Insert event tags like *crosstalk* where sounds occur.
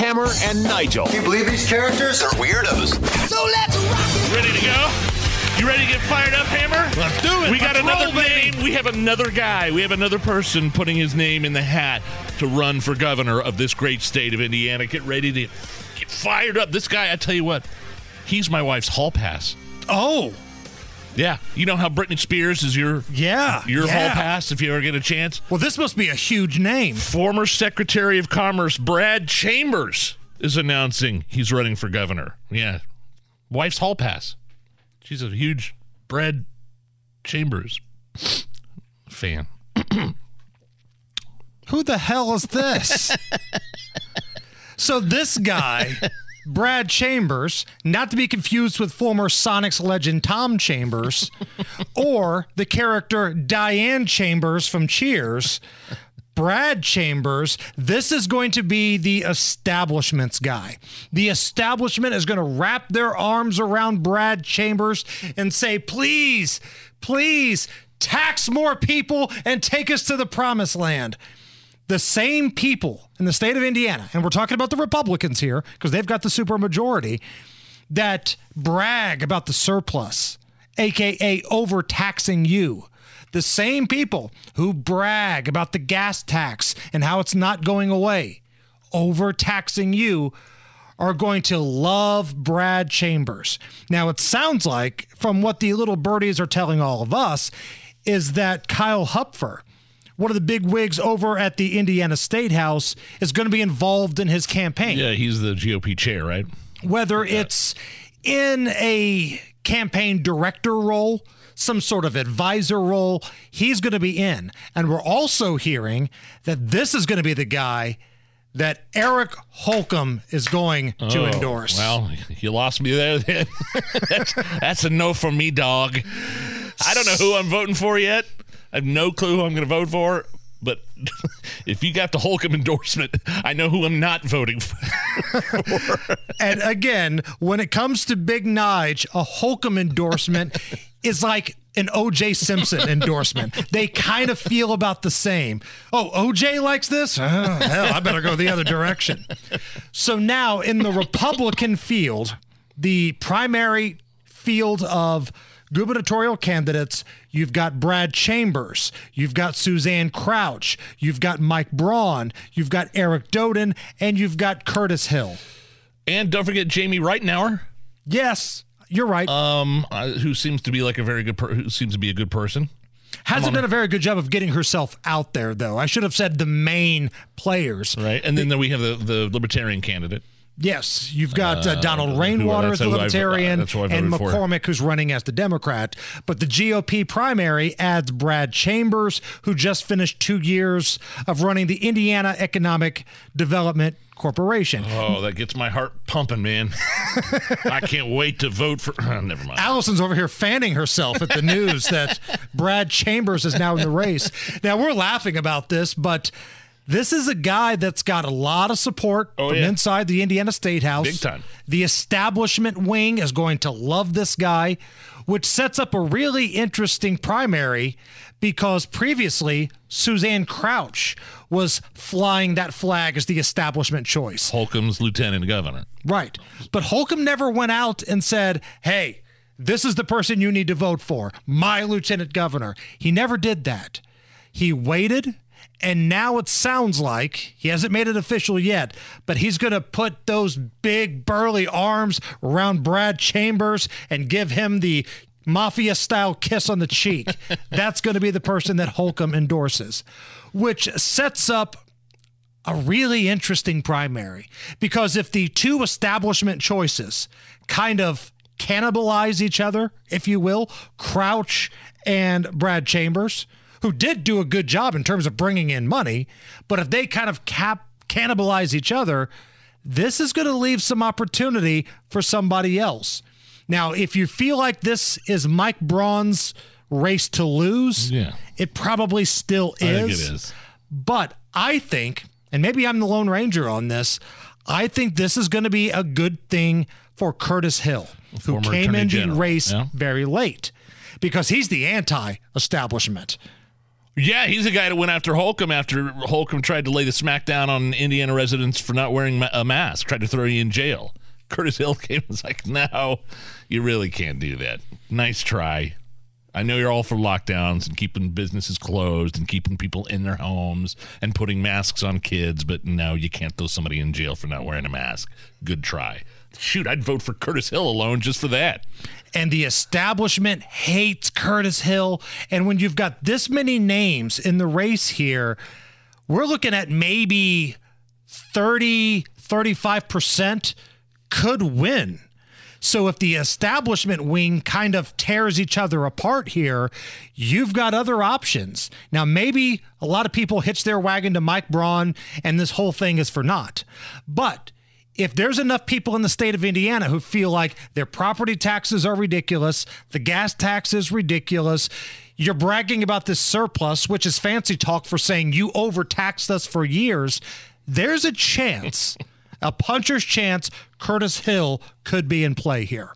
Hammer and Nigel. Can you believe these characters are weirdos? So let's rock Ready to go? You ready to get fired up, Hammer? Let's do it. We got Let's another roll, baby. name. We have another guy. We have another person putting his name in the hat to run for governor of this great state of Indiana. Get ready to get fired up. This guy, I tell you what, he's my wife's hall pass. Oh, Yeah, you know how Britney Spears is your yeah. your yeah. hall pass if you ever get a chance. Well, this must be a huge name. Former Secretary of Commerce Brad Chambers is announcing he's running for governor. Yeah, wife's hall pass. She's a huge Brad Chambers fan. Who the hell is this? *laughs* so this guy, Brad Chambers, not to be confused with former Sonics legend Tom Chambers, *laughs* or the character Diane Chambers from Cheers. Brad Chambers, this is going to be the establishment's guy. The establishment is going to wrap their arms around Brad Chambers and say, please, please tax more people and take us to the promised land the same people in the state of Indiana, and we're talking about the Republicans here because they've got the supermajority, that brag about the surplus, aka overtaxing you. The same people who brag about the gas tax and how it's not going away, overtaxing you, are going to love Brad Chambers. Now, it sounds like, from what the little birdies are telling all of us, is that Kyle Hupfer, one of the big wigs over at the Indiana State House, is going to be involved in his campaign. Yeah, he's the GOP chair, right? Whether it's in a campaign director role, some sort of advisor role, he's going to be in. And we're also hearing that this is going to be the guy that Eric Holcomb is going to Oh, endorse. Well, you lost me there. Then *laughs* that's, that's a no for me, dog. I don't know who I'm voting for yet. I have no clue who I'm going to vote for. But *laughs* if you got the Holcomb endorsement, I know who I'm not voting *laughs* for. And again, when it comes to Big Nige, a Holcomb endorsement *laughs* is like an OJ Simpson endorsement. They kind of feel about the same. Oh, OJ likes this? Oh, hell, I better go the other direction. So now in the Republican field, the primary field of gubernatorial candidates, you've got Brad Chambers, you've got Suzanne Crouch, you've got Mike Braun, you've got Eric Doden, and you've got Curtis Hill. and don't forget Jamie Reitenour, Yes, you're right. um, uh, who seems to be like a very good, per- who seems to be a good person. Hasn't done a very good job of getting herself out there, though. I should have said the main players. Right, and then, then we have the, the libertarian candidate. Yes, you've got uh, uh Donald uh, Rainwater as the I've- uh, Libertarian that's who I and voted for. McCormick, who's running as the Democrat. But the GOP primary adds Brad Chambers, who just finished two years of running the Indiana Economic Development Corporation. Oh, that gets my heart pumping, man. *laughs* I can't wait to vote for. *clears throat* never mind. Allison's over here fanning herself at the news that Brad Chambers is now in the race. Now we're laughing about this, but this is a guy that's got a lot of support Oh, from yeah. inside the Indiana State House. Big time. The establishment wing is going to love this guy, which sets up a really interesting primary because previously Suzanne Crouch was flying that flag as the establishment choice. Holcomb's lieutenant governor. Right. But Holcomb never went out and said, hey, this is the person you need to vote for, my lieutenant governor. He never did that. He waited, and now it sounds like he hasn't made it official yet, but he's going to put those big, burly arms around Brad Chambers and give him the mafia style kiss on the cheek. *laughs* That's going to be the person that Holcomb endorses, which sets up a really interesting primary because if the two establishment choices kind of cannibalize each other, if you will, Crouch and Brad Chambers, who did do a good job in terms of bringing in money, but if they kind of cap cannibalize each other, this is going to leave some opportunity for somebody else. Now, if you feel like this is Mike Braun's race to lose, Yeah. it probably still is. I think it is. But I think, and maybe I'm the Lone Ranger on this, I think this is going to be a good thing for Curtis Hill, who Former came Attorney into the race yeah. very late because he's the anti establishment. Yeah, he's the guy that went after Holcomb after Holcomb tried to lay the smackdown on Indiana residents for not wearing a mask, tried to throw you in jail. *laughs* Curtis Hill came and was like, no, you really can't do that. Nice try. I know you're all for lockdowns and keeping businesses closed and keeping people in their homes and putting masks on kids, but no, you can't throw somebody in jail for not wearing a mask. Good try. Shoot, I'd vote for Curtis Hill alone just for that. and the establishment hates Curtis Hill. And when you've got this many names in the race here, we're looking at maybe 30, 35% could win. So if the establishment wing kind of tears each other apart here, you've got other options. Now, maybe a lot of people hitch their wagon to Mike Braun and this whole thing is for naught. But if there's enough people in the state of Indiana who feel like their property taxes are ridiculous, the gas tax is ridiculous, you're bragging about this surplus, which is fancy talk for saying you overtaxed us for years, there's a chance, *laughs* a puncher's chance, Curtis Hill could be in play here.